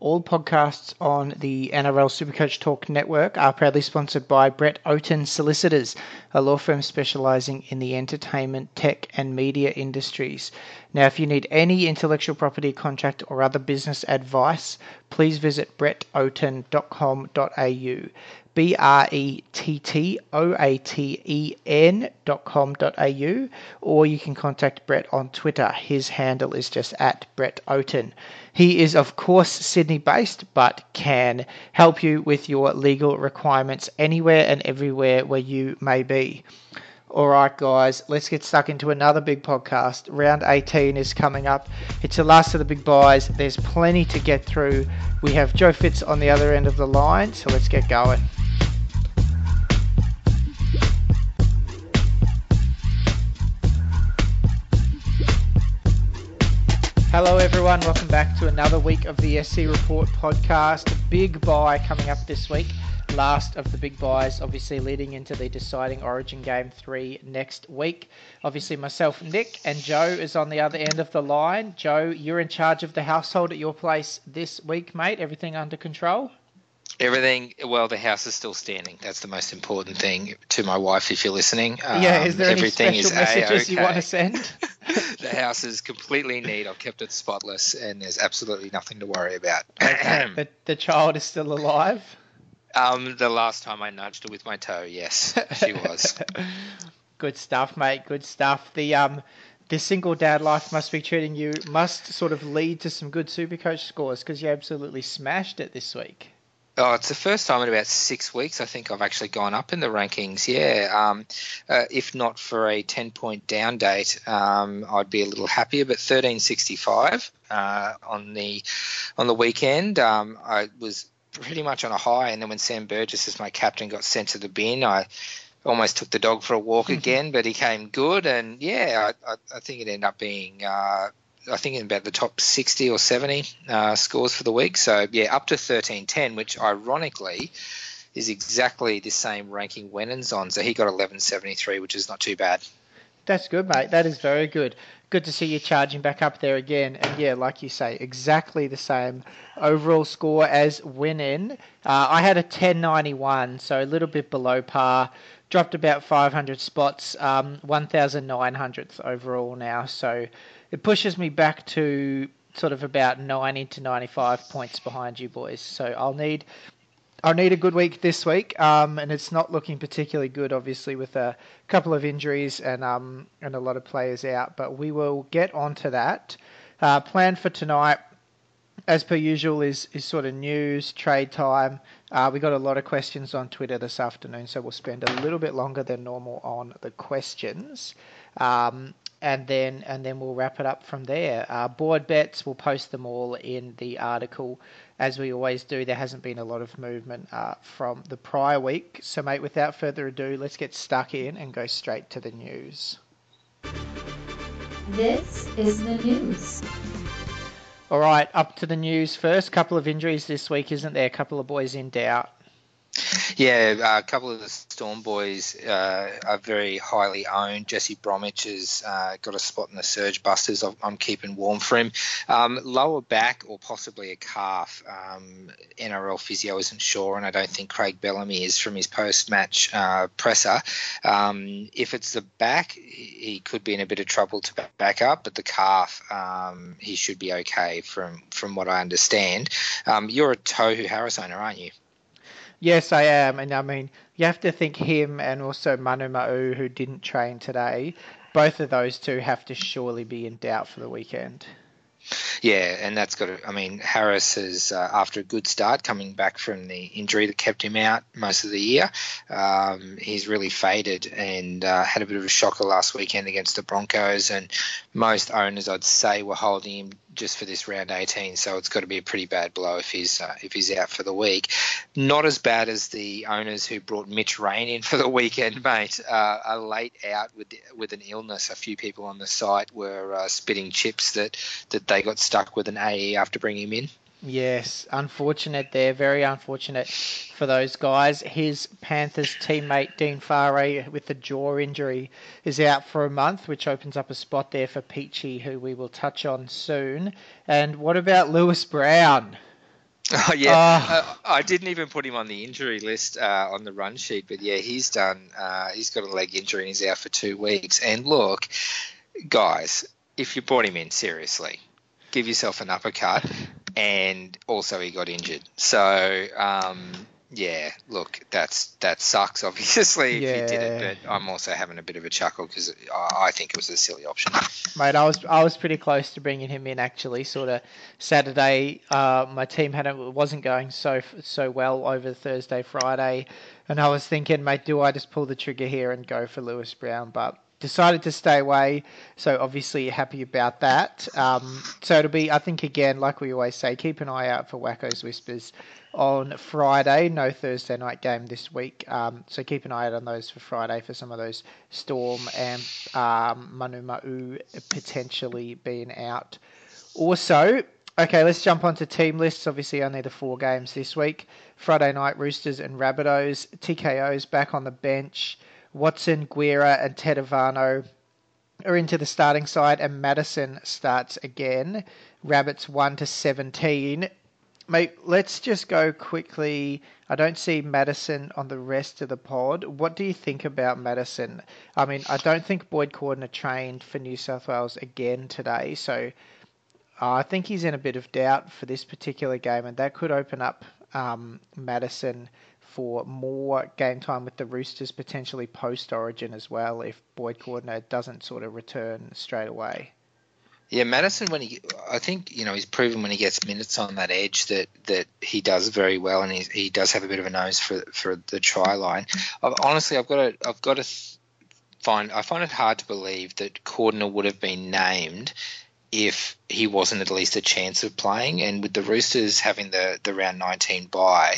All podcasts on the NRL Supercoach Talk network are proudly sponsored by Brett Oaten Solicitors, a law firm specializing in the entertainment, tech, and media industries. Now, if you need any intellectual property contract or other business advice, please visit brettoaten.com.au. B R E T T O A T E N dot com dot au, or you can contact Brett on Twitter. His handle is just at Brett Oaten. He is, of course, Sydney based, but can help you with your legal requirements anywhere and everywhere where you may be. All right, guys, let's get stuck into another big podcast. Round 18 is coming up. It's the last of the big byes. There's plenty to get through. We have Joe Fitz on the other end of the line, so let's get going. Hello, everyone. Welcome back to another week of the SC Report podcast. Big bye coming up this week. Last of the big byes, obviously leading into the deciding Origin Game 3 next week. Obviously, myself, Nick, and Joe is on the other end of the line. Joe, you're in charge of the household at your place this week, mate. Everything under control? Everything, well, the house is still standing. That's the most important thing to my wife if you're listening. yeah, is Um, there any special is messages you A-okay. you want to send? the house is completely neat. I've kept it spotless, and there's absolutely nothing to worry about. the, the child is still alive? um, the last time I nudged her with my toe, yes, she was. Good stuff, mate. Good stuff. The um, the single dad life must be treating you must sort of lead to some good Supercoach scores because you absolutely smashed it this week. Oh, it's the first time in about six weeks I think I've actually gone up in the rankings. Yeah, um, uh, if not for a ten-point down date, um, I'd be a little happier. But thirteen sixty-five uh, on the on the weekend, um, I was pretty much on a high. And then when Sam Burgess, as my captain, got sent to the bin, I almost took the dog for a walk again. But he came good, and yeah, I, I, I think it ended up being. Uh, I think in about the top 60 or 70 uh, scores for the week. So, yeah, up to 1310, which ironically is exactly the same ranking Wennon's on. So he got 1173, which is not too bad. That's good, mate. That is very good. Good to see you charging back up there again. And yeah, like you say, exactly the same overall score as winning. Uh, I had a 1091, so a little bit below par. Dropped about 500 spots, um, 1,900th overall now. So it pushes me back to sort of about 90 to 95 points behind you boys. So I'll need I'll need a good week this week, um, and it's not looking particularly good, obviously, with a couple of injuries and um, and a lot of players out. But we will get onto that. Uh, plan for tonight, as per usual, is is sort of news, trade time. Uh, we got a lot of questions on Twitter this afternoon, so we'll spend a little bit longer than normal on the questions. Um, and then and then we'll wrap it up from there. Uh, board bets, we'll post them all in the article as we always do. There hasn't been a lot of movement uh, from the prior week. So, mate, without further ado, let's get stuck in and go straight to the news. This is the news. All right, up to the news first. Couple of injuries this week, isn't there? A couple of boys in doubt. Yeah, a couple of the Storm boys uh, are very highly owned. Jesse Bromwich has uh, got a spot in the Surge Busters. I'm, I'm keeping warm for him. Um, lower back or possibly a calf. Um, NRL physio isn't sure, and I don't think Craig Bellamy is from his post-match uh, presser. Um, if it's the back, he could be in a bit of trouble to back up, but the calf, um, he should be okay from from what I understand. Um, you're a Tohu Harris owner, aren't you? Yes, I am, and I mean you have to think him and also Manu Ma'u, who didn't train today. Both of those two have to surely be in doubt for the weekend. Yeah, and that's got to. I mean, Harris is uh, after a good start coming back from the injury that kept him out most of the year. Um, he's really faded and uh, had a bit of a shocker last weekend against the Broncos. And most owners, I'd say, were holding him just for this round 18, so it's got to be a pretty bad blow if he's uh, if he's out for the week. Not as bad as the owners who brought Mitch Rein in for the weekend, mate. Uh, are late out with with an illness. A few people on the site were uh, spitting chips that that they got stuck with an AE after bringing him in. Yes, unfortunate there. Very unfortunate for those guys. His Panthers teammate Dean Whare with a jaw injury is out for a month, which opens up a spot there for Peachy, who we will touch on soon. And what about Lewis Brown? Oh yeah, uh, I didn't even put him on the injury list uh, on the run sheet, but yeah, he's done. Uh, he's got a leg injury and he's out for two weeks. And look, guys, if you brought him in seriously, give yourself an uppercut and also he got injured. So um, yeah, look, that's that sucks obviously yeah. if he did it, but I'm also having a bit of a chuckle because I, think it was a silly option. Mate, I was I was pretty close to bringing him in actually. Sort of Saturday, uh, my team hadn't wasn't going so so well over Thursday, Friday, and I was thinking, mate, do I just pull the trigger here and go for Lewis Brown? But decided to stay away. So obviously happy about that. Um, so it'll be, I think, again, like we always say, keep an eye out for Wacko's Whispers on Friday. No Thursday night game this week. Um, so keep an eye out on those for Friday for some of those Storm and um, Manu Ma'u potentially being out. Also, okay, let's jump onto team lists. Obviously, only the four games this week. Friday night, Roosters and Rabbitohs. TKO's back on the bench. Watson, Guerra, and Tetevano are into the starting side, and Matterson starts again. Rabbits 1 to 17. Mate, let's just go quickly. I don't see Matterson on the rest of the pod. What do you think about Matterson? I mean, I don't think Boyd Cordner trained for New South Wales again today, so I think he's in a bit of doubt for this particular game, and that could open up um, Matterson for more game time with the Roosters potentially post Origin as well if Boyd Cordner doesn't sort of return straight away. Yeah, Matterson when he, I think you know he's proven when he gets minutes on that edge that that he does very well, and he he does have a bit of a nose for for the try line. I've, honestly, I've got to I've got to find I find it hard to believe that Cordner would have been named if he wasn't at least a chance of playing. And with the Roosters having the, the round 19 bye,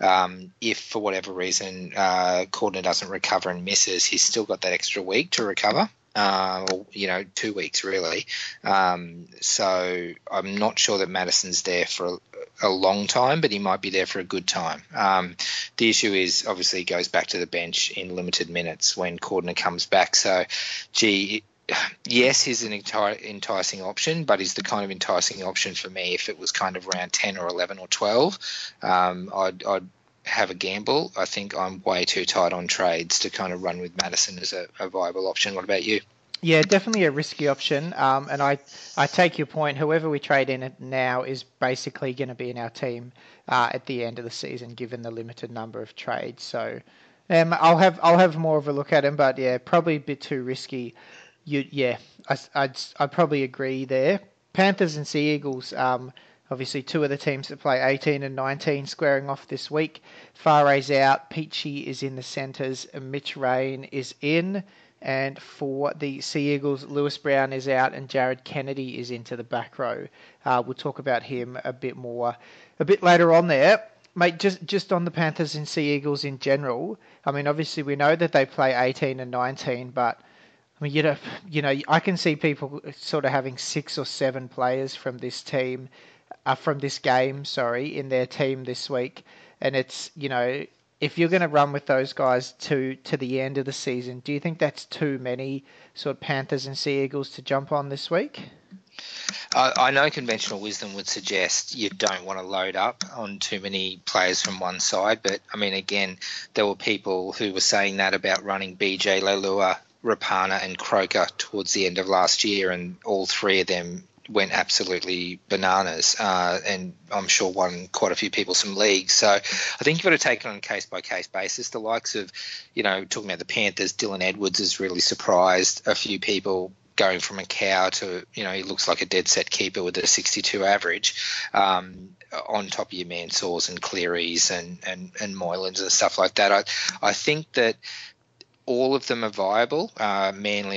um, if for whatever reason uh, Cordner doesn't recover and misses, he's still got that extra week to recover. Uh, you know, two weeks really. Um, so I'm not sure that Matterson's there for a, a, long time, but he might be there for a good time. Um, the issue is obviously goes back to the bench in limited minutes when Cordner comes back. So, gee, yes, he's an enticing option, but he's the kind of enticing option for me if it was kind of around 10 or 11 or 12. Um, I'd, I'd, have a gamble. I think I'm way too tight on trades to kind of run with Matterson as a, a viable option. What about you? Yeah, definitely a risky option. Um, and I, I take your point. Whoever we trade in it now is basically going to be in our team uh, at the end of the season, given the limited number of trades. So um, I'll have I'll have more of a look at him, but yeah, probably a bit too risky you, yeah, I, I'd, I'd probably agree there. Panthers and Sea Eagles, um, obviously two of the teams that play 18 and 19 squaring off this week. Whare's out, Peachy is in the centres, Mitch Rein is in. And for the Sea Eagles, Lewis Brown is out and Jared Kennedy is into the back row. Uh, we'll talk about him a bit more a bit later on there. Mate, just just on the Panthers and Sea Eagles in general, I mean, obviously we know that they play 18 and 19, but I mean, you know, you know, I can see people sort of having six or seven players from this team, uh, from this game, sorry, in their team this week, and it's you know, if you're going to run with those guys to to the end of the season, do you think that's too many sort of Panthers and Sea Eagles to jump on this week? I know conventional wisdom would suggest you don't want to load up on too many players from one side, but I mean, again, there were people who were saying that about running BJ Leilua Rapana and Croker towards the end of last year, and all three of them went absolutely bananas, uh, and I'm sure won quite a few people some leagues. So I think you've got to take it on a case by case basis. The likes of, you know, talking about the Panthers, Dylan Edwards has really surprised a few people going from a cow to, you know, he looks like a dead set keeper with a 62 average. Um, on top of your Mansours and Clearys and, and, and Moylan's and stuff like that. I, I think that all of them are viable. Uh,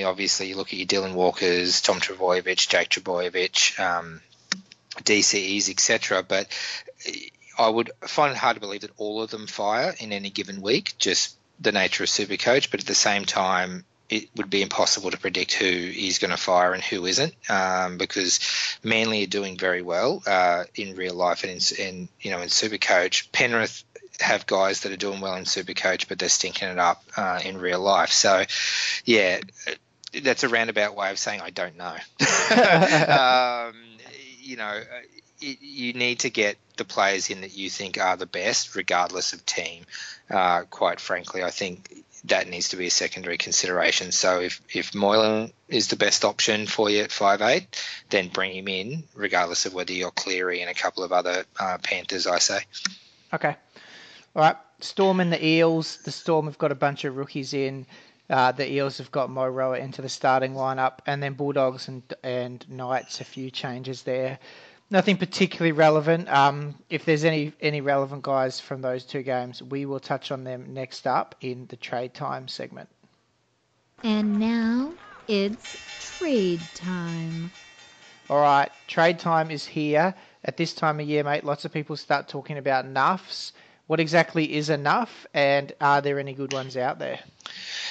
obviously, you look at your Dylan Walkers, Tom Trbojevic, Jake Trbojevic, um, DCEs, etc. But I would find it hard to believe that all of them fire in any given week, just the nature of Super Coach. But at the same time, it would be impossible to predict who is going to fire and who isn't, um, because Manly are doing very well uh, in real life and in, in you know in Super Coach. Penrith have guys that are doing well in Supercoach, but they're stinking it up uh, in real life. So, yeah, that's a roundabout way of saying I don't know. um, you know, it, you need to get the players in that you think are the best, regardless of team. Uh, quite frankly, I think that needs to be a secondary consideration. So if if Moylan is the best option for you at five eight, then bring him in, regardless of whether you're Cleary and a couple of other uh, Panthers. I say. Okay. All right. Storm and the Eels. The Storm have got a bunch of rookies in. Uh, the Eels have got Mo Roa into the starting lineup, and then Bulldogs and and Knights. A few changes there. Nothing particularly relevant. Um, if there's any any relevant guys from those two games, we will touch on them next up in the trade time segment. And now it's trade time. All right, trade time is here. At this time of year, mate, lots of people start talking about nuffs. What exactly is enough, and are there any good ones out there?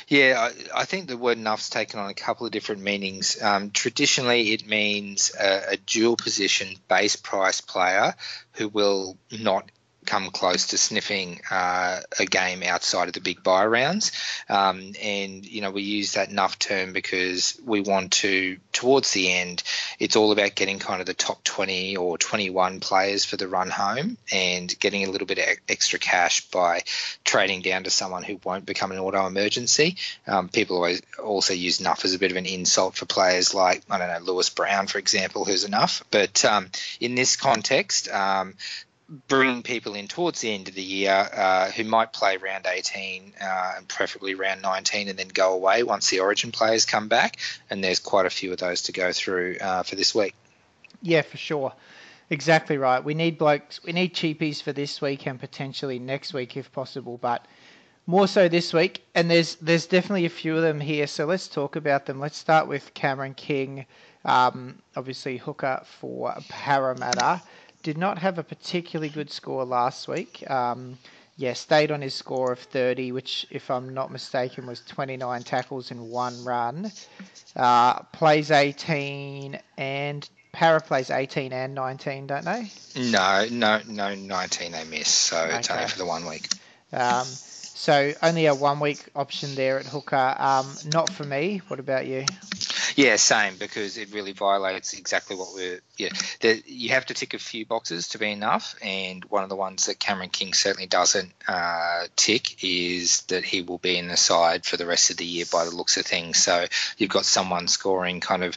Yeah, I, I, think the word enough's taken on a couple of different meanings. Um, traditionally, it means a, a dual position base price player who will not come close to sniffing uh, a game outside of the big bye rounds. Um, and, you know, we use that enough term because we want to, towards the end, it's all about getting kind of the top 20 or 21 players for the run home and getting a little bit of extra cash by trading down to someone who won't become an auto emergency. Um, people always also use enough as a bit of an insult for players like, I don't know, Lewis Brown, for example, who's enough. But um, in this context, um, bringing people in towards the end of the year uh, who might play round 18 uh, and preferably round 19 and then go away once the origin players come back. And there's quite a few of those to go through uh, for this week. Yeah, for sure. Exactly right. We need blokes, we need cheapies for this week and potentially next week if possible, but more so this week. And there's there's definitely a few of them here. So let's talk about them. Let's start with Cameron King, um, obviously hooker for Parramatta did not have a particularly good score last week. Um, yeah, stayed on his score of 30, which, if I'm not mistaken, was 29 tackles in one run. Uh, plays 18 and Para plays 18 and 19, don't they? No, no, no, 19 they miss, so okay. it's only for the one week. Um, so only a one week option there at hooker. Um, not for me. What about you? Yeah, same because it really violates exactly what we're. Yeah, you have to tick a few boxes to be enough, and one of the ones that Cameron King certainly doesn't uh, tick is that he will be in the side for the rest of the year by the looks of things. So you've got someone scoring kind of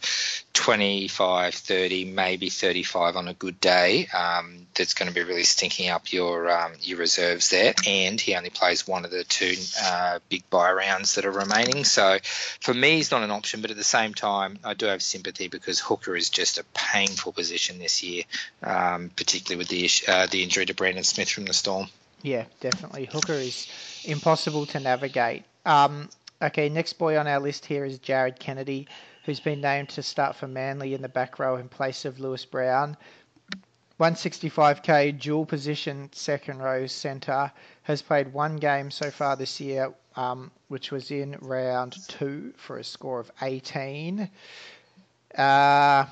25, 30, maybe 35 on a good day. Um, that's going to be really stinking up your um, your reserves there, and he only plays one of the two uh, big bye rounds that are remaining. So for me, he's not an option, but at the same time, I do have sympathy because hooker is just a painful position this year, um, particularly with the uh, the injury to Brandon Smith from the Storm. Yeah, definitely. Hooker is impossible to navigate. Um, okay, next boy on our list here is Jared Kennedy, who's been named to start for Manly in the back row in place of Lewis Brown. 165k dual position second row centre has played one game so far this year, um, which was in round two for a score of 18. Uh,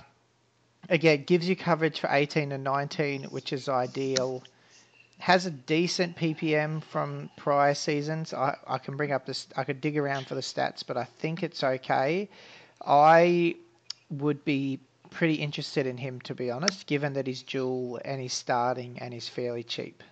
again, gives you coverage for 18 and 19, which is ideal. Has a decent PPM from prior seasons. I, I can bring up this. I could dig around for the stats, but I think it's okay. I would be pretty interested in him, to be honest, given that he's dual and he's starting and he's fairly cheap.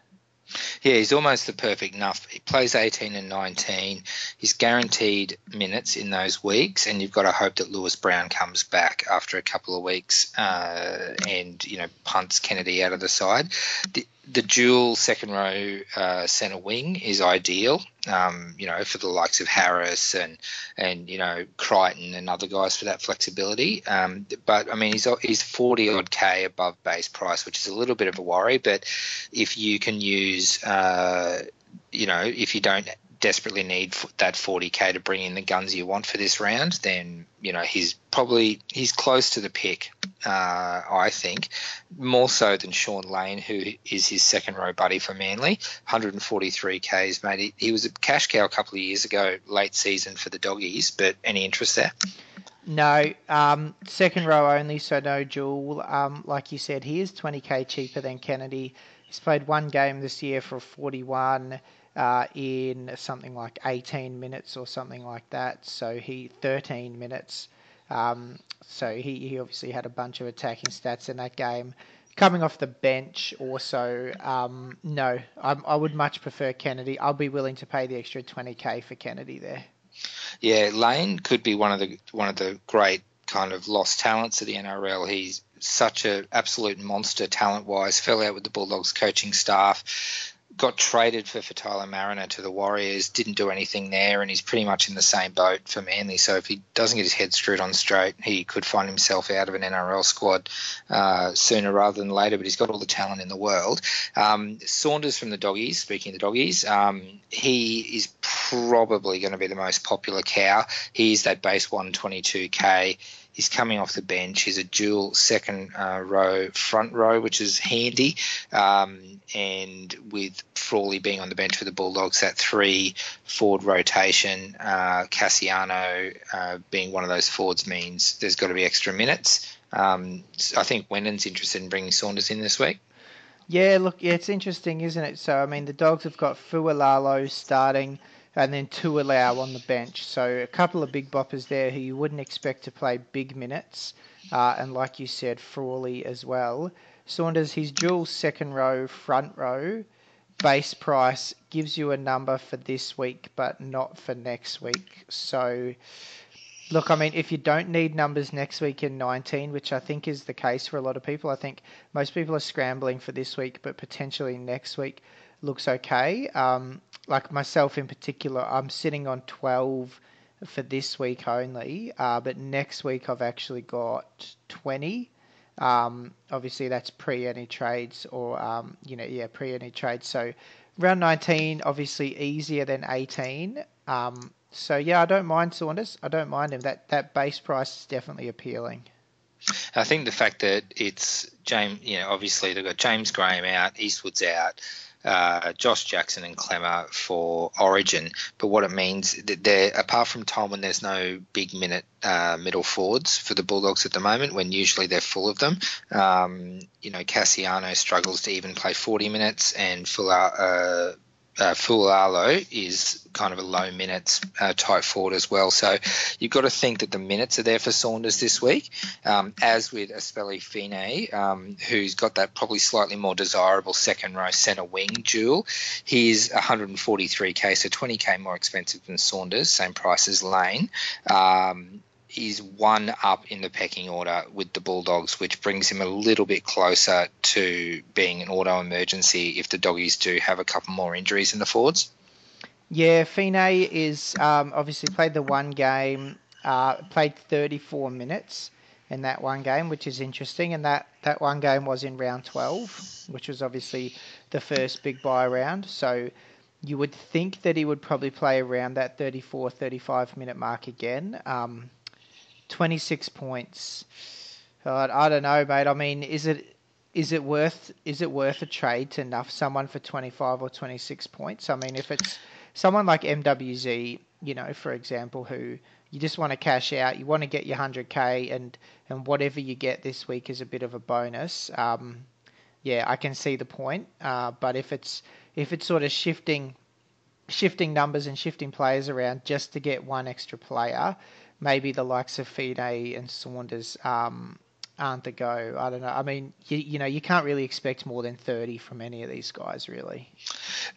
Yeah, he's almost the perfect enough. He plays 18 and 19. He's guaranteed minutes in those weeks, and you've got to hope that Lewis Brown comes back after a couple of weeks uh, and you know punts Kennedy out of the side. The, the dual second row uh, centre wing is ideal. Um, you know, for the likes of Harris and and you know Crichton and other guys for that flexibility. Um, but I mean, he's he's forty odd k above base price, which is a little bit of a worry. But if you can use, uh, you know, if you don't desperately need that 40k to bring in the guns you want for this round, then you know he's probably he's close to the pick. Uh, I think more so than Shaun Lane, who is his second row buddy for Manly. 143 Ks, mate. He, he was a cash cow a couple of years ago, late season for the doggies. But any interest there? No, um, second row only, so no dual. Um, like you said, he is 20k cheaper than Kennedy. He's played one game this year for 41 uh, in something like 18 minutes or something like that. So he 13 minutes. Um, so he, he obviously had a bunch of attacking stats in that game. Coming off the bench, also, um, no, I'm, I would much prefer Kennedy. I'll be willing to pay the extra 20k for Kennedy there. Yeah, Lane could be one of the one of the great kind of lost talents of the NRL. He's such an absolute monster talent wise. Fell out with the Bulldogs coaching staff got traded for Faitala Mariner to the Warriors, didn't do anything there, and he's pretty much in the same boat for Manly. So if he doesn't get his head screwed on straight, he could find himself out of an NRL squad uh, sooner rather than later. But he's got all the talent in the world. Um, Saunders from the Doggies, speaking of the Doggies, um, he is probably going to be the most popular cow. He's that base 122k. He's coming off the bench. He's a dual second uh, row front row, which is handy. Um, and with Frawley being on the bench for the Bulldogs, that three forward rotation, uh, Kasiano uh, being one of those forwards means there's got to be extra minutes. Um, I think Wendon's interested in bringing Saunders in this week. Yeah, look, yeah, it's interesting, isn't it? So, I mean, the Dogs have got Fualalo starting and then Tuilau on the bench. So a couple of big boppers there who you wouldn't expect to play big minutes. Uh, and like you said, Frawley as well. Saunders, his dual second row, front row, base price gives you a number for this week, but not for next week. So, look, I mean, if you don't need numbers next week in 19, which I think is the case for a lot of people, I think most people are scrambling for this week, but potentially next week looks okay. Um, like myself in particular, I'm sitting on 12 for this week only, uh, but next week I've actually got 20. Um, obviously, that's pre any trades or, um, you know, yeah, pre any trades. So round 19, obviously easier than 18. Um, so yeah, I don't mind Saunders. I don't mind him. That that base price is definitely appealing. I think the fact that it's James, you know, obviously they've got James Graham out, Eastwood's out uh, Josh Jackson and Klemmer for Origin. But what it means, they're apart from Tolman, there's no big minute uh, middle forwards for the Bulldogs at the moment. When usually they're full of them. Um, you know, Kasiano struggles to even play 40 minutes, and Fuller, uh, uh, is kind of a low minutes uh, type forward as well. So you've got to think that the minutes are there for Saunders this week, um, as with Asipeli Fine, um, who's got that probably slightly more desirable second row centre wing dual. He's 143k, so 20k more expensive than Saunders, same price as Lane. Um, is one up in the pecking order with the Bulldogs, which brings him a little bit closer to being an auto emergency if the doggies do have a couple more injuries in the forwards. Yeah, Fine is um, obviously played the one game, uh, played 34 minutes in that one game, which is interesting. And that, that one game was in round 12, which was obviously the first big bye round. So you would think that he would probably play around that 34, 35 minute mark again. Um, 26 points. Uh, I don't know, mate. I mean, is it is it worth is it worth a trade to nuff someone for 25 or 26 points? I mean, if it's someone like MWZ, you know, for example, who you just want to cash out, you want to get your 100k, and and whatever you get this week is a bit of a bonus. Um, yeah, I can see the point. Uh, but if it's if it's sort of shifting shifting numbers and shifting players around just to get one extra player, maybe the likes of Fine and Saunders um, aren't the go. I don't know. I mean, you, you know, you can't really expect more than 30 from any of these guys, really.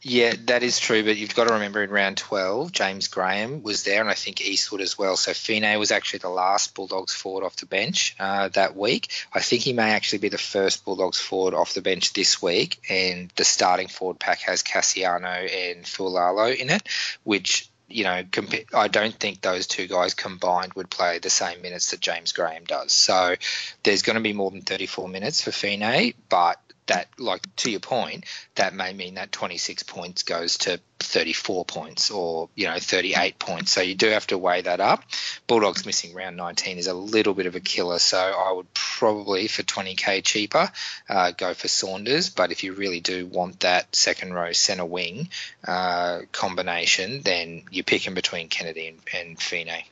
Yeah, that is true. But you've got to remember in round 12, James Graham was there, and I think Eastwood as well. So Fine was actually the last Bulldogs forward off the bench uh, that week. I think he may actually be the first Bulldogs forward off the bench this week. And the starting forward pack has Kasiano and Fualalo in it, which you know, compa- I don't think those two guys combined would play the same minutes that James Graham does. So there's going to be more than 34 minutes for Fine, but that, like to your point, that may mean that 26 points goes to 34 points or you know 38 points. So you do have to weigh that up. Bulldogs missing round 19 is a little bit of a killer. So I would probably for 20k cheaper uh, go for Saunders. But if you really do want that second row centre wing uh, combination, then you're picking between Kennedy and, and Fine.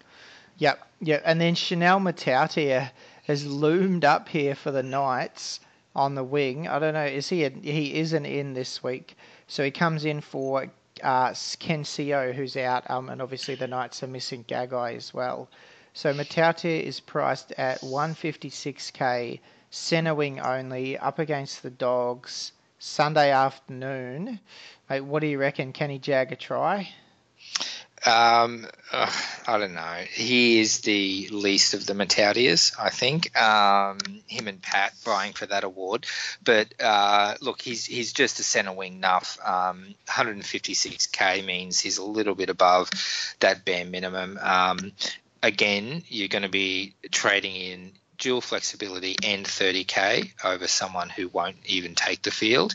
Yep, yep. And then Chanel Matautia has loomed up here for the Knights on the wing. I don't know. Is he? A, he isn't in this week, so he comes in for uh, Ken Sio, who's out, um, and obviously the Knights are missing Gagai as well. So Matautia is priced at 156k, centre wing only, up against the Dogs, Sunday afternoon. Mate, what do you reckon? Can he jag a try? Um, uh, I don't know. He is the least of the Matautias, I think. Um, him and Pat vying for that award. But uh, look, he's he's just a centre wing nuff. Um, 156k means he's a little bit above that bare minimum. Um, again, you're going to be trading in dual flexibility and 30k over someone who won't even take the field.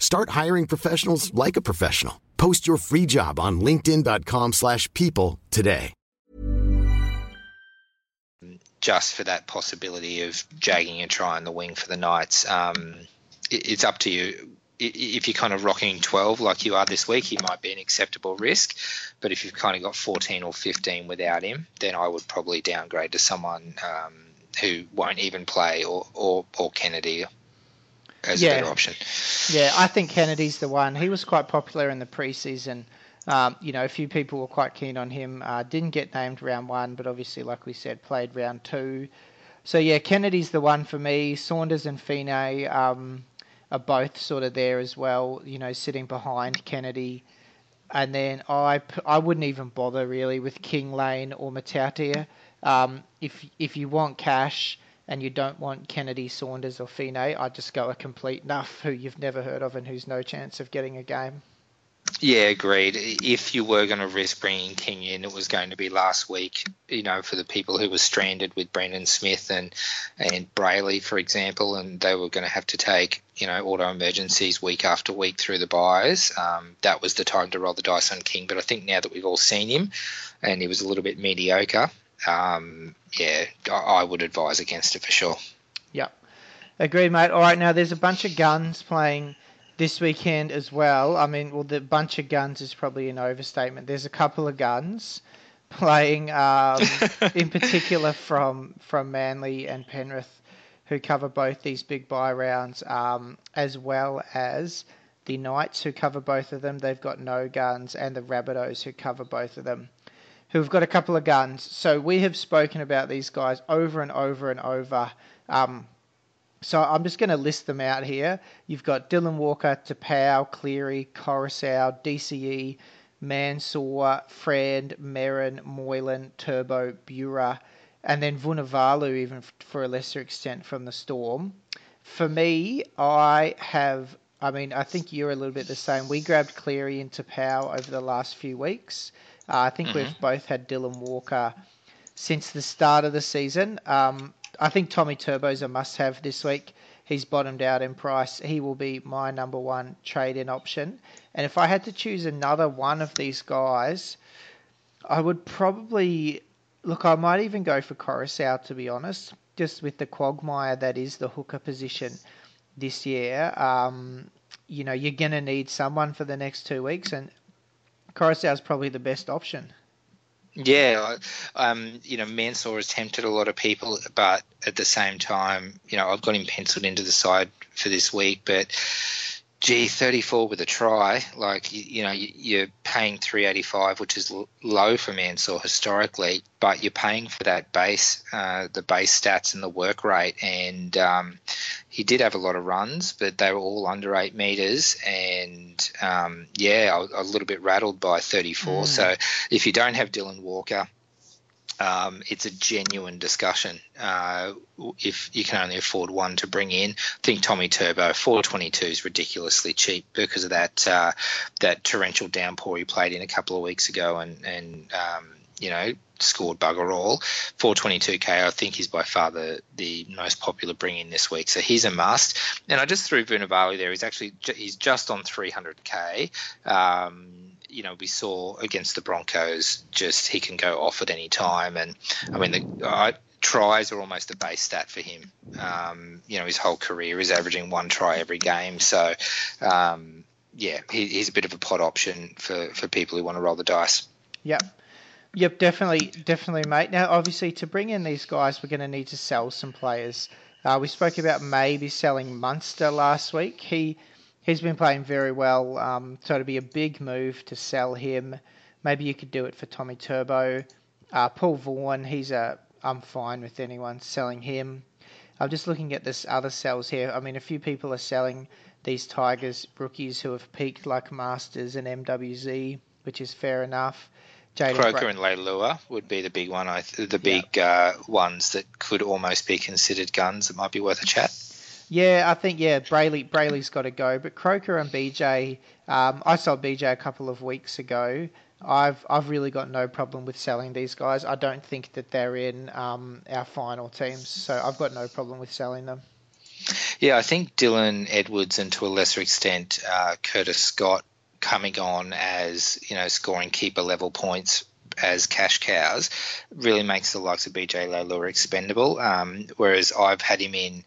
Start hiring professionals like a professional. Post your free job on linkedin.com slash people today. Just for that possibility of jagging a try on the wing for the Knights, um, it, it's up to you. If you're kind of rocking 12 like you are this week, he might be an acceptable risk. But if you've kind of got 14 or 15 without him, then I would probably downgrade to someone um, who won't even play or, or, or Kennedy as yeah. a better option. Yeah, I think Kennedy's the one. He was quite popular in the preseason. Um, you know, a few people were quite keen on him. Uh, didn't get named round one, but obviously, like we said, played round two. So yeah, Kennedy's the one for me. Saunders and Fine um, are both sort of there as well. You know, sitting behind Kennedy. And then I, I wouldn't even bother really with King Lane or Matautia. Um, if if you want cash, and you don't want Kennedy, Saunders, or Fine, I'd just go a complete nuff who you've never heard of and who's no chance of getting a game. Yeah, agreed. If you were going to risk bringing King in, it was going to be last week. You know, for the people who were stranded with Brandon Smith and and Brailey, for example, and they were going to have to take you know auto emergencies week after week through the byes. Um, that was the time to roll the dice on King. But I think now that we've all seen him, and he was a little bit mediocre, um, yeah, I would advise against it for sure. Yep. Agreed, mate. All right, now there's a bunch of guns playing this weekend as well. I mean, well, the bunch of guns is probably an overstatement. There's a couple of guns playing, um, in particular from from Manly and Penrith, who cover both these big bye rounds, um, as well as the Knights who cover both of them. They've got no guns, and the Rabbitohs who cover both of them who've got a couple of guns. So we have spoken about these guys over and over and over. Um, so I'm just going to list them out here. You've got Dylan Walker, Taupau, Cleary, Koroisau, DCE, Mansour, Fred, Merrin, Moylan, Turbo, Bura, and then Vunivalu even f- for a lesser extent from the Storm. For me, I have. I mean, I think you're a little bit the same. We grabbed Cleary into Power over the last few weeks. Uh, I think we've both had Dylan Walker since the start of the season. Um, I think Tommy Turbo's a must-have this week. He's bottomed out in price. He will be my number one trade-in option. And if I had to choose another one of these guys, I would probably look. I might even go for Koroisau to be honest, just with the quagmire that is the hooker position this year. Um, you know, you're gonna need someone for the next two weeks, and Koroisau's probably the best option. Yeah, um, you know, Mansour has tempted a lot of people, but at the same time, you know, I've got him penciled into the side for this week, but gee, 34 with a try, like you, you know, you, are paying 385, which is l- low for Mansour historically, but you're paying for that base, uh, the base stats and the work rate. And um, he did have a lot of runs, but they were all under eight meters. And um, yeah, I was a little bit rattled by 34. Mm. So if you don't have Dylan Walker, um, it's a genuine discussion. Uh, if you can only afford one to bring in, I think Tommy Turbo 422 is ridiculously cheap because of that uh, that torrential downpour he played in a couple of weeks ago, and and um, you know scored bugger all. 422k, I think, is by far the, the most popular bring in this week. So he's a must. And I just threw Vunivalu there. He's actually he's just on 300k. Um, you know we saw against the Broncos, just he can go off at any time, and I mean the tries are almost a base stat for him. Um, you know his whole career is averaging one try every game, so um, yeah, he, he's a bit of a pot option for for people who want to roll the dice. Yep. Yep, definitely, definitely, mate. Now, obviously, to bring in these guys, we're going to need to sell some players. Uh, we spoke about maybe selling Munster last week. He he's been playing very well. Um, so it'd be a big move to sell him. Maybe you could do it for Tommy Turbo. Uh, Paul Vaughan, he's a. I'm fine with anyone selling him. I'm just looking at this other sales here. I mean, a few people are selling these Tigers rookies who have peaked like Masters and MWZ, which is fair enough. Jaden Croker Bra- and Leilua would be the big one. I th- the big uh, ones that could almost be considered guns. It might be worth a chat. Yeah, I think yeah, Brailey Brailey's got to go, but Croker and BJ, um, I sold BJ a couple of weeks ago. I've I've really got no problem with selling these guys. I don't think that they're in um, our final teams, so I've got no problem with selling them. Yeah, I think Dylan Edwards and to a lesser extent uh, Curtis Scott coming on as you know scoring keeper level points as cash cows really makes the likes of BJ Leilua expendable. Um, whereas I've had him in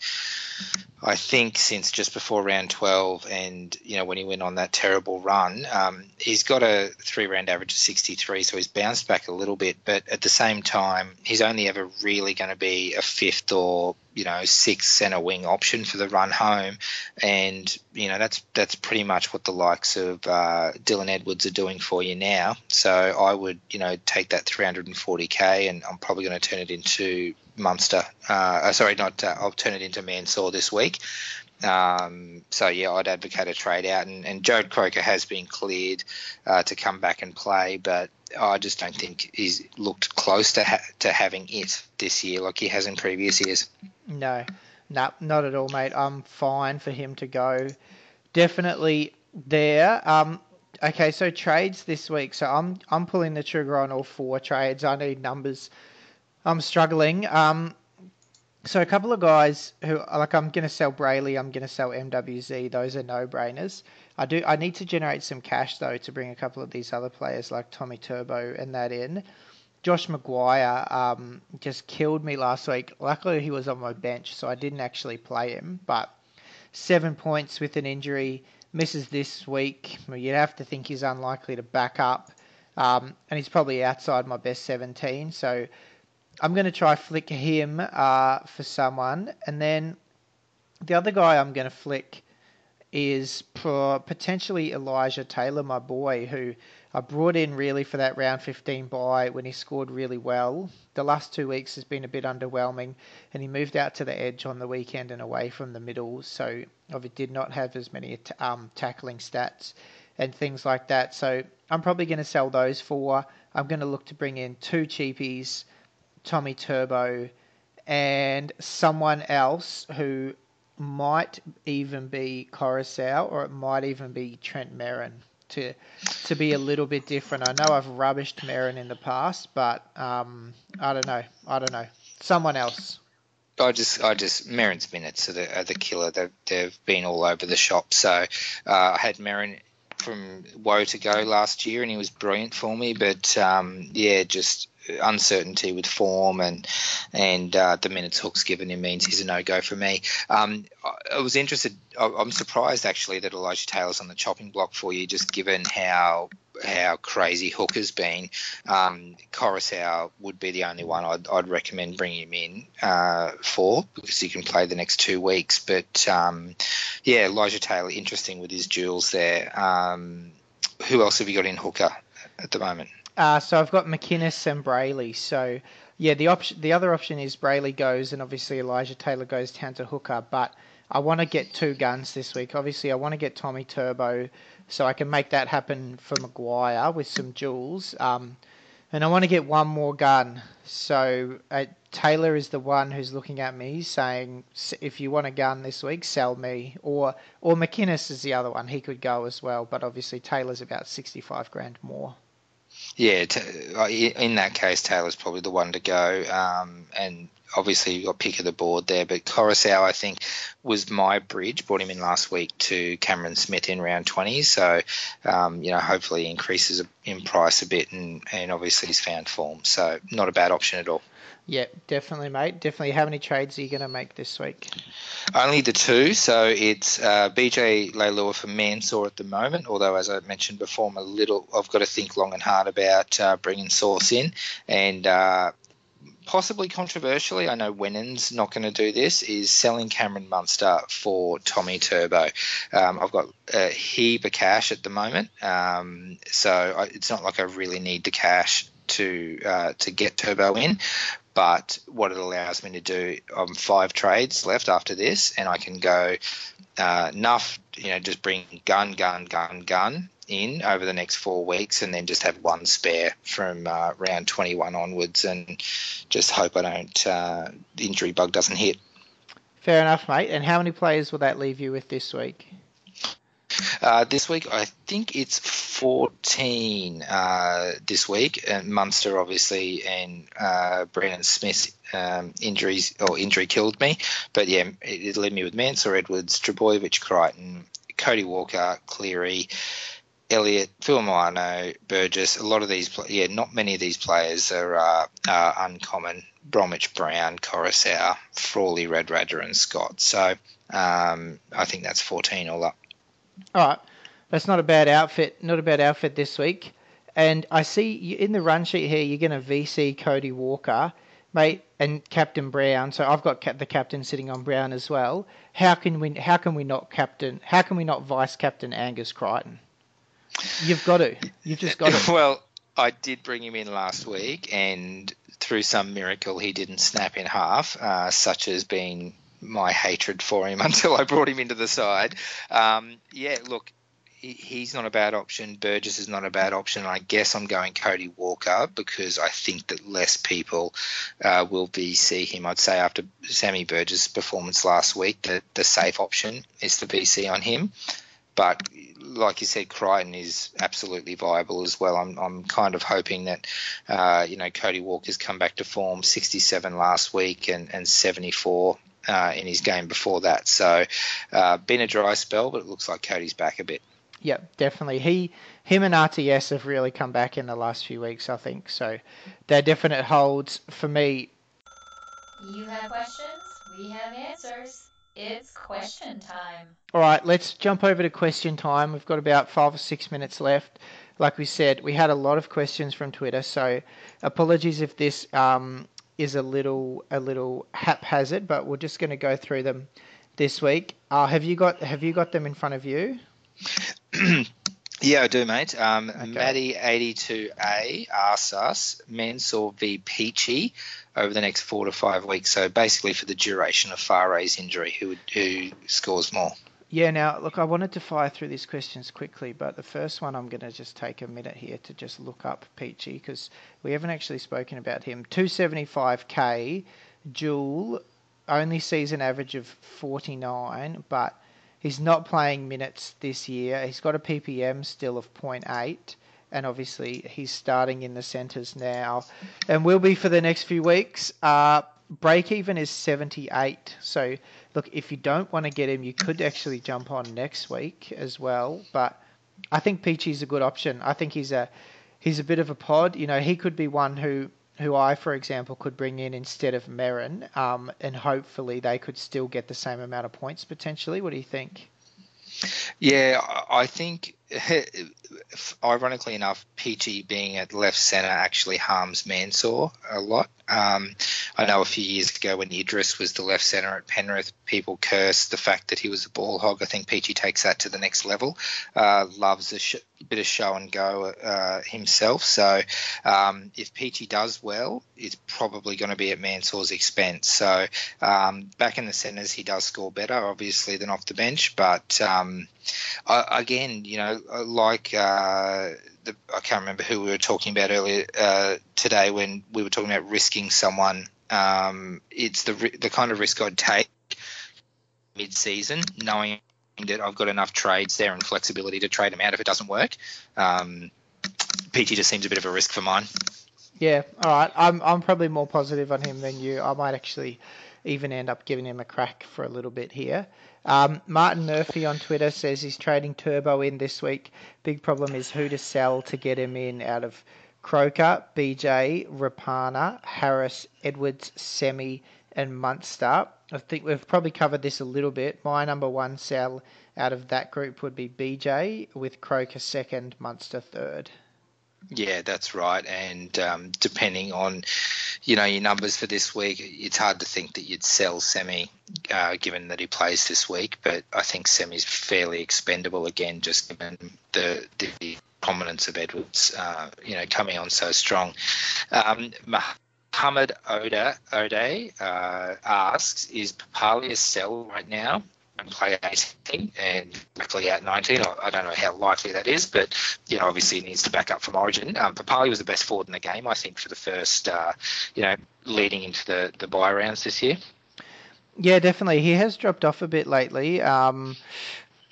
I think since just before round 12 and, you know, when he went on that terrible run, um, he's got a three round average of 63, so he's bounced back a little bit. But at the same time, he's only ever really going to be a fifth or, you know, six centre wing option for the run home. And, you know, that's that's pretty much what the likes of uh, Dylan Edwards are doing for you now. So I would, you know, take that 340k and I'm probably going to turn it into Munster. Uh, uh, sorry, not. Uh, I'll turn it into Mansour this week. Um, so yeah, I'd advocate a trade out, and, and Jarrod Croker has been cleared uh, to come back and play, but I just don't think he's looked close to ha- to having it this year like he has in previous years. No, no, not at all, mate. I'm fine for him to go. Definitely there. Um, okay, so trades this week. So I'm I'm pulling the trigger on all four trades. I need numbers I'm struggling. Um, so a couple of guys who like I'm going to sell Brailey, I'm going to sell MWZ. Those are no brainers. I do. I need to generate some cash though to bring a couple of these other players like Tommy Turbo and that in. Josh McGuire um, just killed me last week. Luckily he was on my bench, so I didn't actually play him. But seven points with an injury, misses this week. You'd have to think he's unlikely to back up, um, and he's probably outside my best 17. So I'm going to try flick him uh, for someone, and then the other guy I'm going to flick is potentially Elijah Taylor, my boy, who I brought in really for that round 15 bye when he scored really well. The last two weeks has been a bit underwhelming, and he moved out to the edge on the weekend and away from the middle, so obviously did not have as many um, tackling stats and things like that. So I'm probably going to sell those for. I'm going to look to bring in two cheapies Tommy Turbo, and someone else who might even be Koroisau or it might even be Trent Merrin to to be a little bit different. I know I've rubbished Merrin in the past, but um, I don't know. I don't know. Someone else. I just, I just, Merrin's minutes are the, are the killer. They've, they've been all over the shop. So uh, I had Merrin from woe to go last year, and he was brilliant for me. But um, yeah, just uncertainty with form and and uh, the minutes Hook's given him means he's a no go for me. Um, I, I, was interested. I, am surprised actually that Elijah Taylor's on the chopping block for you, just given how how crazy Hook has been. Um, Koroisau would be the only one I'd, I'd recommend bringing him in uh, for because he can play the next two weeks. But um, yeah, Elijah Taylor, interesting with his duals there. Um, who else have you got in hooker at the moment? Uh, so I've got McInnes and Brailey. So yeah, the option, the other option is Brailey goes, and obviously Elijah Taylor goes down to hooker. But I want to get two guns this week. Obviously, I want to get Tommy Turbo, so I can make that happen for Maguire with some jewels. Um, and I want to get one more gun. So uh, Taylor is the one who's looking at me saying, if you want a gun this week, sell me. Or or McInnes is the other one. He could go as well, but obviously Taylor's about 65 grand more. Yeah, uh, in that case, Taylor's probably the one to go. Um, and obviously, you've got pick of the board there. But Koroisau, I think, was my bridge. Brought him in last week to Cameron Smith in round 20. So, um, you know, hopefully increases in price a bit. And, and obviously, he's found form. So, not a bad option at all. Yeah, definitely, mate. Definitely. How many trades are you going to make this week? Only the two. So it's uh, BJ Leilua for Mansour at the moment. Although, as I mentioned before, I'm a little. I've got to think long and hard about uh, bringing Source in, and uh, possibly controversially, I know Wennon's not going to do this. Is selling Cameron Munster for Tommy Turbo. Um, I've got a heap of cash at the moment, um, so I, it's not like I really need the cash to uh, to get Turbo in. But what it allows me to do, I'm five trades left after this, and I can go uh, enough, you know, just bring gun, gun, gun, gun in over the next four weeks, and then just have one spare from uh, round 21 onwards, and just hope I don't uh, the injury bug doesn't hit. Fair enough, mate. And how many players will that leave you with this week? Uh, this week, I think it's 14 uh, this week. And Munster, obviously, and uh, Brandon Smith um, injuries or injury killed me. But yeah, it, it led me with Mansour Edwards, Trbojevic, Crichton, Cody Walker, Cleary. Elliott, Phil Milano, Burgess, a lot of these, yeah, not many of these players are uh, uncommon. Bromwich Brown, Koroisau, Frawley, Radradra, and Scott. So um, I think that's 14 all up. All right, that's not a bad outfit. Not a bad outfit this week. And I see in the run sheet here, you're going to VC Cody Walker, mate, and Captain Brown. So I've got the captain sitting on Brown as well. How can we? How can we not captain? How can we not vice captain Angus Crichton? You've got to. You've just got to. well, I did bring him in last week, and through some miracle, he didn't snap in half, uh, such as being my hatred for him until I brought him into the side. Um, yeah, look, he's not a bad option. Burgess is not a bad option. I guess I'm going Cody Walker because I think that less people uh, will be see him. I'd say after Sammy Burgess' performance last week, the, the safe option is the BC on him. But like you said, Crichton is absolutely viable as well. I'm, I'm kind of hoping that, uh, you know, Cody Walker's come back to form 67 last week and, and 74 uh, in his game before that. So, uh, been a dry spell, but it looks like Cody's back a bit. Yep, definitely. He, him, and RTS have really come back in the last few weeks. I think so. They're definite holds for me. You have questions. We have answers. It's question time. All right, let's jump over to question time. We've got about five or six minutes left. Like we said, we had a lot of questions from Twitter, so apologies if this um, is a little a little haphazard, but we're just going to go through them this week. Uh, have you got have you got them in front of you? yeah, I do, mate. Um, okay. Maddie eighty two A asks us Mansour v Peachey over the next four to five weeks. So basically, for the duration of Whare's injury, who who scores more? Yeah, now, look, I wanted to fire through these questions quickly, but the first one I'm going to just take a minute here to just look up Peachey because we haven't actually spoken about him. 275k, Jewel, only season average of 49, but he's not playing minutes this year. He's got a PPM still of 0.8 and obviously he's starting in the centres now, and will be for the next few weeks. Uh, break even is 78. So, look, if you don't want to get him, you could actually jump on next week as well. But I think Peachey's a good option. I think he's a he's a bit of a pod. You know, he could be one who who I, for example, could bring in instead of Merrin, um, and hopefully they could still get the same amount of points potentially. What do you think? Yeah, I think ironically enough, Peachey being at left centre actually harms Mansour a lot. Um, I know a few years ago when Idris was the left centre at Penrith, people cursed the fact that he was a ball hog. I think Peachey takes that to the next level. Uh, loves a sh- bit of show and go uh, himself. So um, if Peachey does well, it's probably going to be at Mansour's expense. So um, back in the centres, he does score better, obviously, than off the bench. But um, I, again, you know, like. Uh, the, I can't remember who we were talking about earlier uh, today when we were talking about risking someone. Um, it's the the kind of risk I'd take mid-season, knowing that I've got enough trades there and flexibility to trade them out if it doesn't work. Um, Peachey just seems a bit of a risk for mine. Yeah, all right. I'm I'm probably more positive on him than you. I might actually even end up giving him a crack for a little bit here. Um, Martin Murphy on Twitter says he's trading Turbo in this week. Big problem is who to sell to get him in out of Croker, BJ, Rapana, Harris, Edwards, Semi, and Munster. I think we've probably covered this a little bit. My number one sell out of that group would be BJ, with Croker second, Munster third. Yeah, that's right. And um, depending on, you know, your numbers for this week, it's hard to think that you'd sell Semi, uh, given that he plays this week. But I think Semi's fairly expendable again, just given the the prominence of Edwards, uh, you know, coming on so strong. Um, Muhammad Oda Ode uh, asks, is Papalii a sell right now? And play 18 and likely out 19. I don't know how likely that is, but you know, obviously he needs to back up from Origin. Um, Papalii was the best forward in the game, I think, for the first, uh, you know, leading into the the bye rounds this year. Yeah, definitely. He has dropped off a bit lately. Um,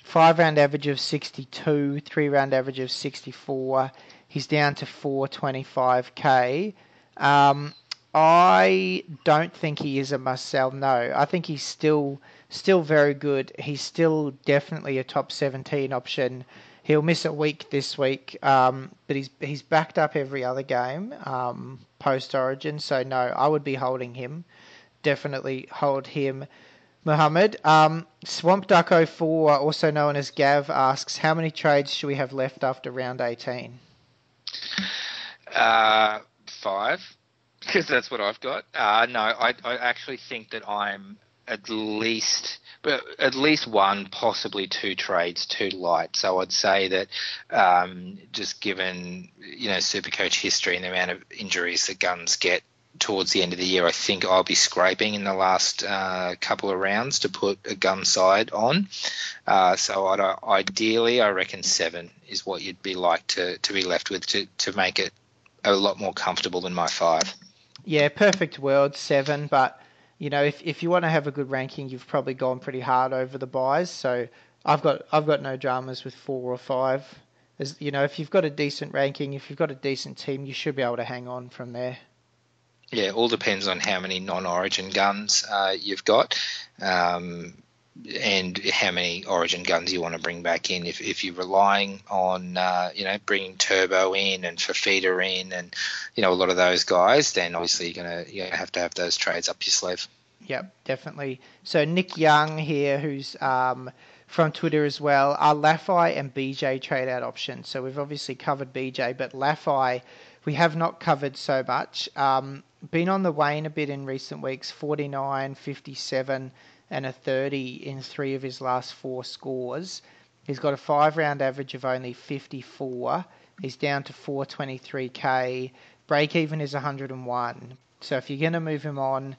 five round average of 62, three round average of 64. He's down to 425k. Um, I don't think he is a must sell. No, I think he's still still very good. He's still definitely a top 17 option. He'll miss a week this week, um, but he's he's backed up every other game um, post Origin. So no, I would be holding him. Definitely hold him. Mohammed, um, Swamp Duck 04, also known as Gav, asks how many trades should we have left after round 18? Uh, five, because that's what I've got. Uh, no, I, I actually think that I'm at least but at least one, possibly two trades too light. So I'd say that um, just given you know Supercoach history and the amount of injuries that guns get towards the end of the year, I think I'll be scraping in the last uh, couple of rounds to put a gun side on. Uh, so I'd, uh, ideally, I reckon seven is what you'd be like to, to be left with to, to make it a lot more comfortable than my five. Yeah, perfect world seven, but you know, if, if you want to have a good ranking, you've probably gone pretty hard over the buys. So I've got I've got no dramas with four or five. As you know, if you've got a decent ranking, if you've got a decent team, you should be able to hang on from there. Yeah, all depends on how many non-origin guns uh, you've got. Um, and how many Origin guns you want to bring back in. If, if you're relying on uh, you know bringing Turbo in and Fifita in and you know a lot of those guys, then obviously you're gonna you have to have those trades up your sleeve. Yep, definitely. So Nick Young here, who's um, from Twitter as well, are Lafai and BJ trade out options. So we've obviously covered BJ, but Lafai we have not covered so much. Um, been on the wane a bit in recent weeks, 49, 57 and a 30 in three of his last four scores. He's got a five round average of only 54. He's down to 423k. Break even is 101. So if you're going to move him on,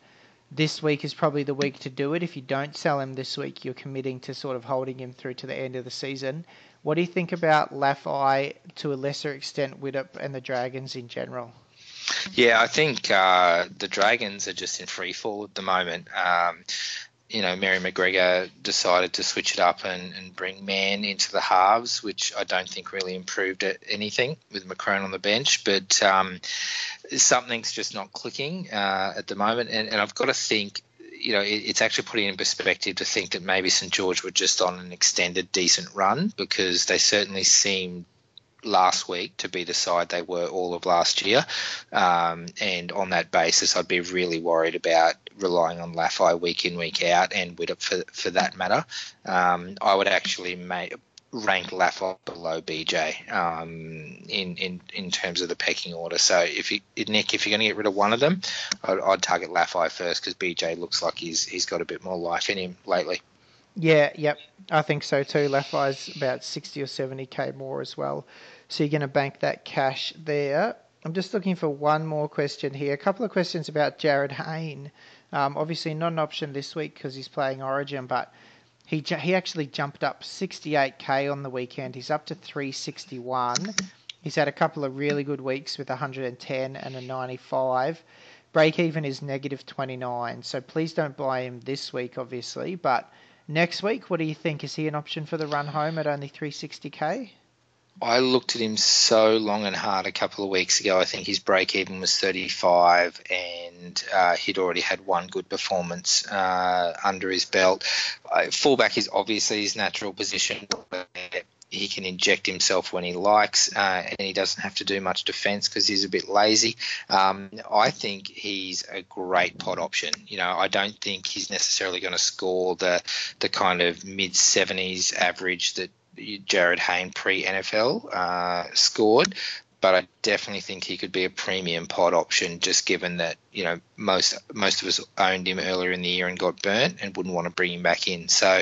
this week is probably the week to do it. If you don't sell him this week, you're committing to sort of holding him through to the end of the season. What do you think about Lafai to a lesser extent, Widdop and the Dragons in general? Yeah, I think uh, the Dragons are just in free fall at the moment. Um, you know, Mary McGregor decided to switch it up and, and bring Mann into the halves, which I don't think really improved anything with McCrone on the bench. But um, something's just not clicking uh, at the moment. And, and I've got to think, you know, it, it's actually putting in perspective to think that maybe St George were just on an extended decent run because they certainly seemed last week to be the side they were all of last year. Um, and on that basis, I'd be really worried about relying on Lafai week in, week out, and Widdop for, for that matter. Um, I would actually make, rank Lafai below BJ um, in, in in terms of the pecking order. So if you Nick, if you're going to get rid of one of them, I'd, I'd target Lafai first because BJ looks like he's he's got a bit more life in him lately. Yeah, yep, I think so too. Lafai's about sixty or seventy k more as well. So you're going to bank that cash there. I'm just looking for one more question here. A couple of questions about Jarryd Hayne. Um, obviously not an option this week because he's playing Origin, but he he actually jumped up 68k on the weekend. He's up to 361. He's had a couple of really good weeks with 110 and a 95. Break even is negative 29. So please don't buy him this week, obviously. But next week, what do you think? Is he an option for the run home at only 360k? I looked at him so long and hard a couple of weeks ago. I think his break even was 35, and uh, he'd already had one good performance uh, under his belt. Uh, fullback is obviously his natural position. He can inject himself when he likes, uh, and he doesn't have to do much defence because he's a bit lazy. Um, I think he's a great pod option. You know, I don't think he's necessarily going to score the the kind of mid 70s average that Jarryd Hayne pre NFL uh, scored, but I definitely think he could be a premium pod option, just given that you know most most of us owned him earlier in the year and got burnt and wouldn't want to bring him back in. So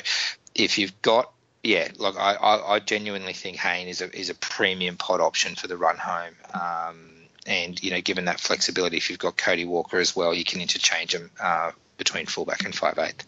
if you've got yeah, look, I, I, I genuinely think Hayne is a is a premium pod option for the run home. Um, and you know, given that flexibility, if you've got Cody Walker as well, you can interchange him uh, between fullback and five eight.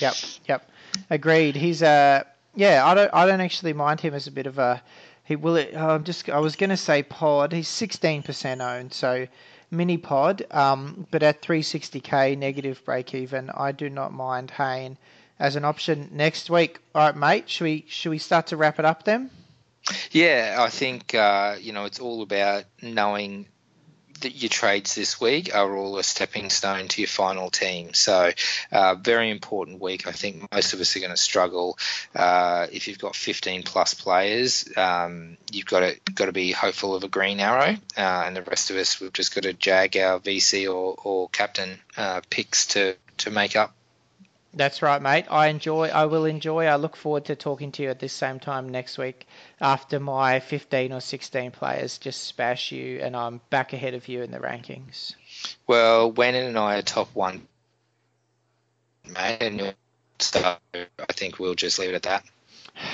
Yep, yep, agreed. He's a yeah, I don't I don't actually mind him as a bit of a he will it. I'm just I was going to say pod. He's 16% owned, so mini pod. Um, but at 360k negative break even, I do not mind Hayne as an option next week. All right, mate. Should we should we start to wrap it up then? Yeah, I think uh, you know it's all about knowing that your trades this week are all a stepping stone to your final team. So, uh, very important week. I think most of us are going to struggle. Uh, if you've got 15 plus players, um, you've got to got to be hopeful of a green arrow, uh, and the rest of us we've just got to jag our VC or, or captain uh, picks to to make up. That's right, mate. I enjoy. I will enjoy. I look forward to talking to you at this same time next week after my 15 or 16 players just spash you, and I'm back ahead of you in the rankings. Well, Wennon and I are top one, mate, and so I think we'll just leave it at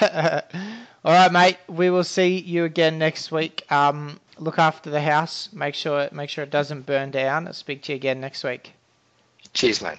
that. All right, mate. We will see you again next week. Um, look after the house. Make sure make sure it doesn't burn down. I'll speak to you again next week. Cheers, mate.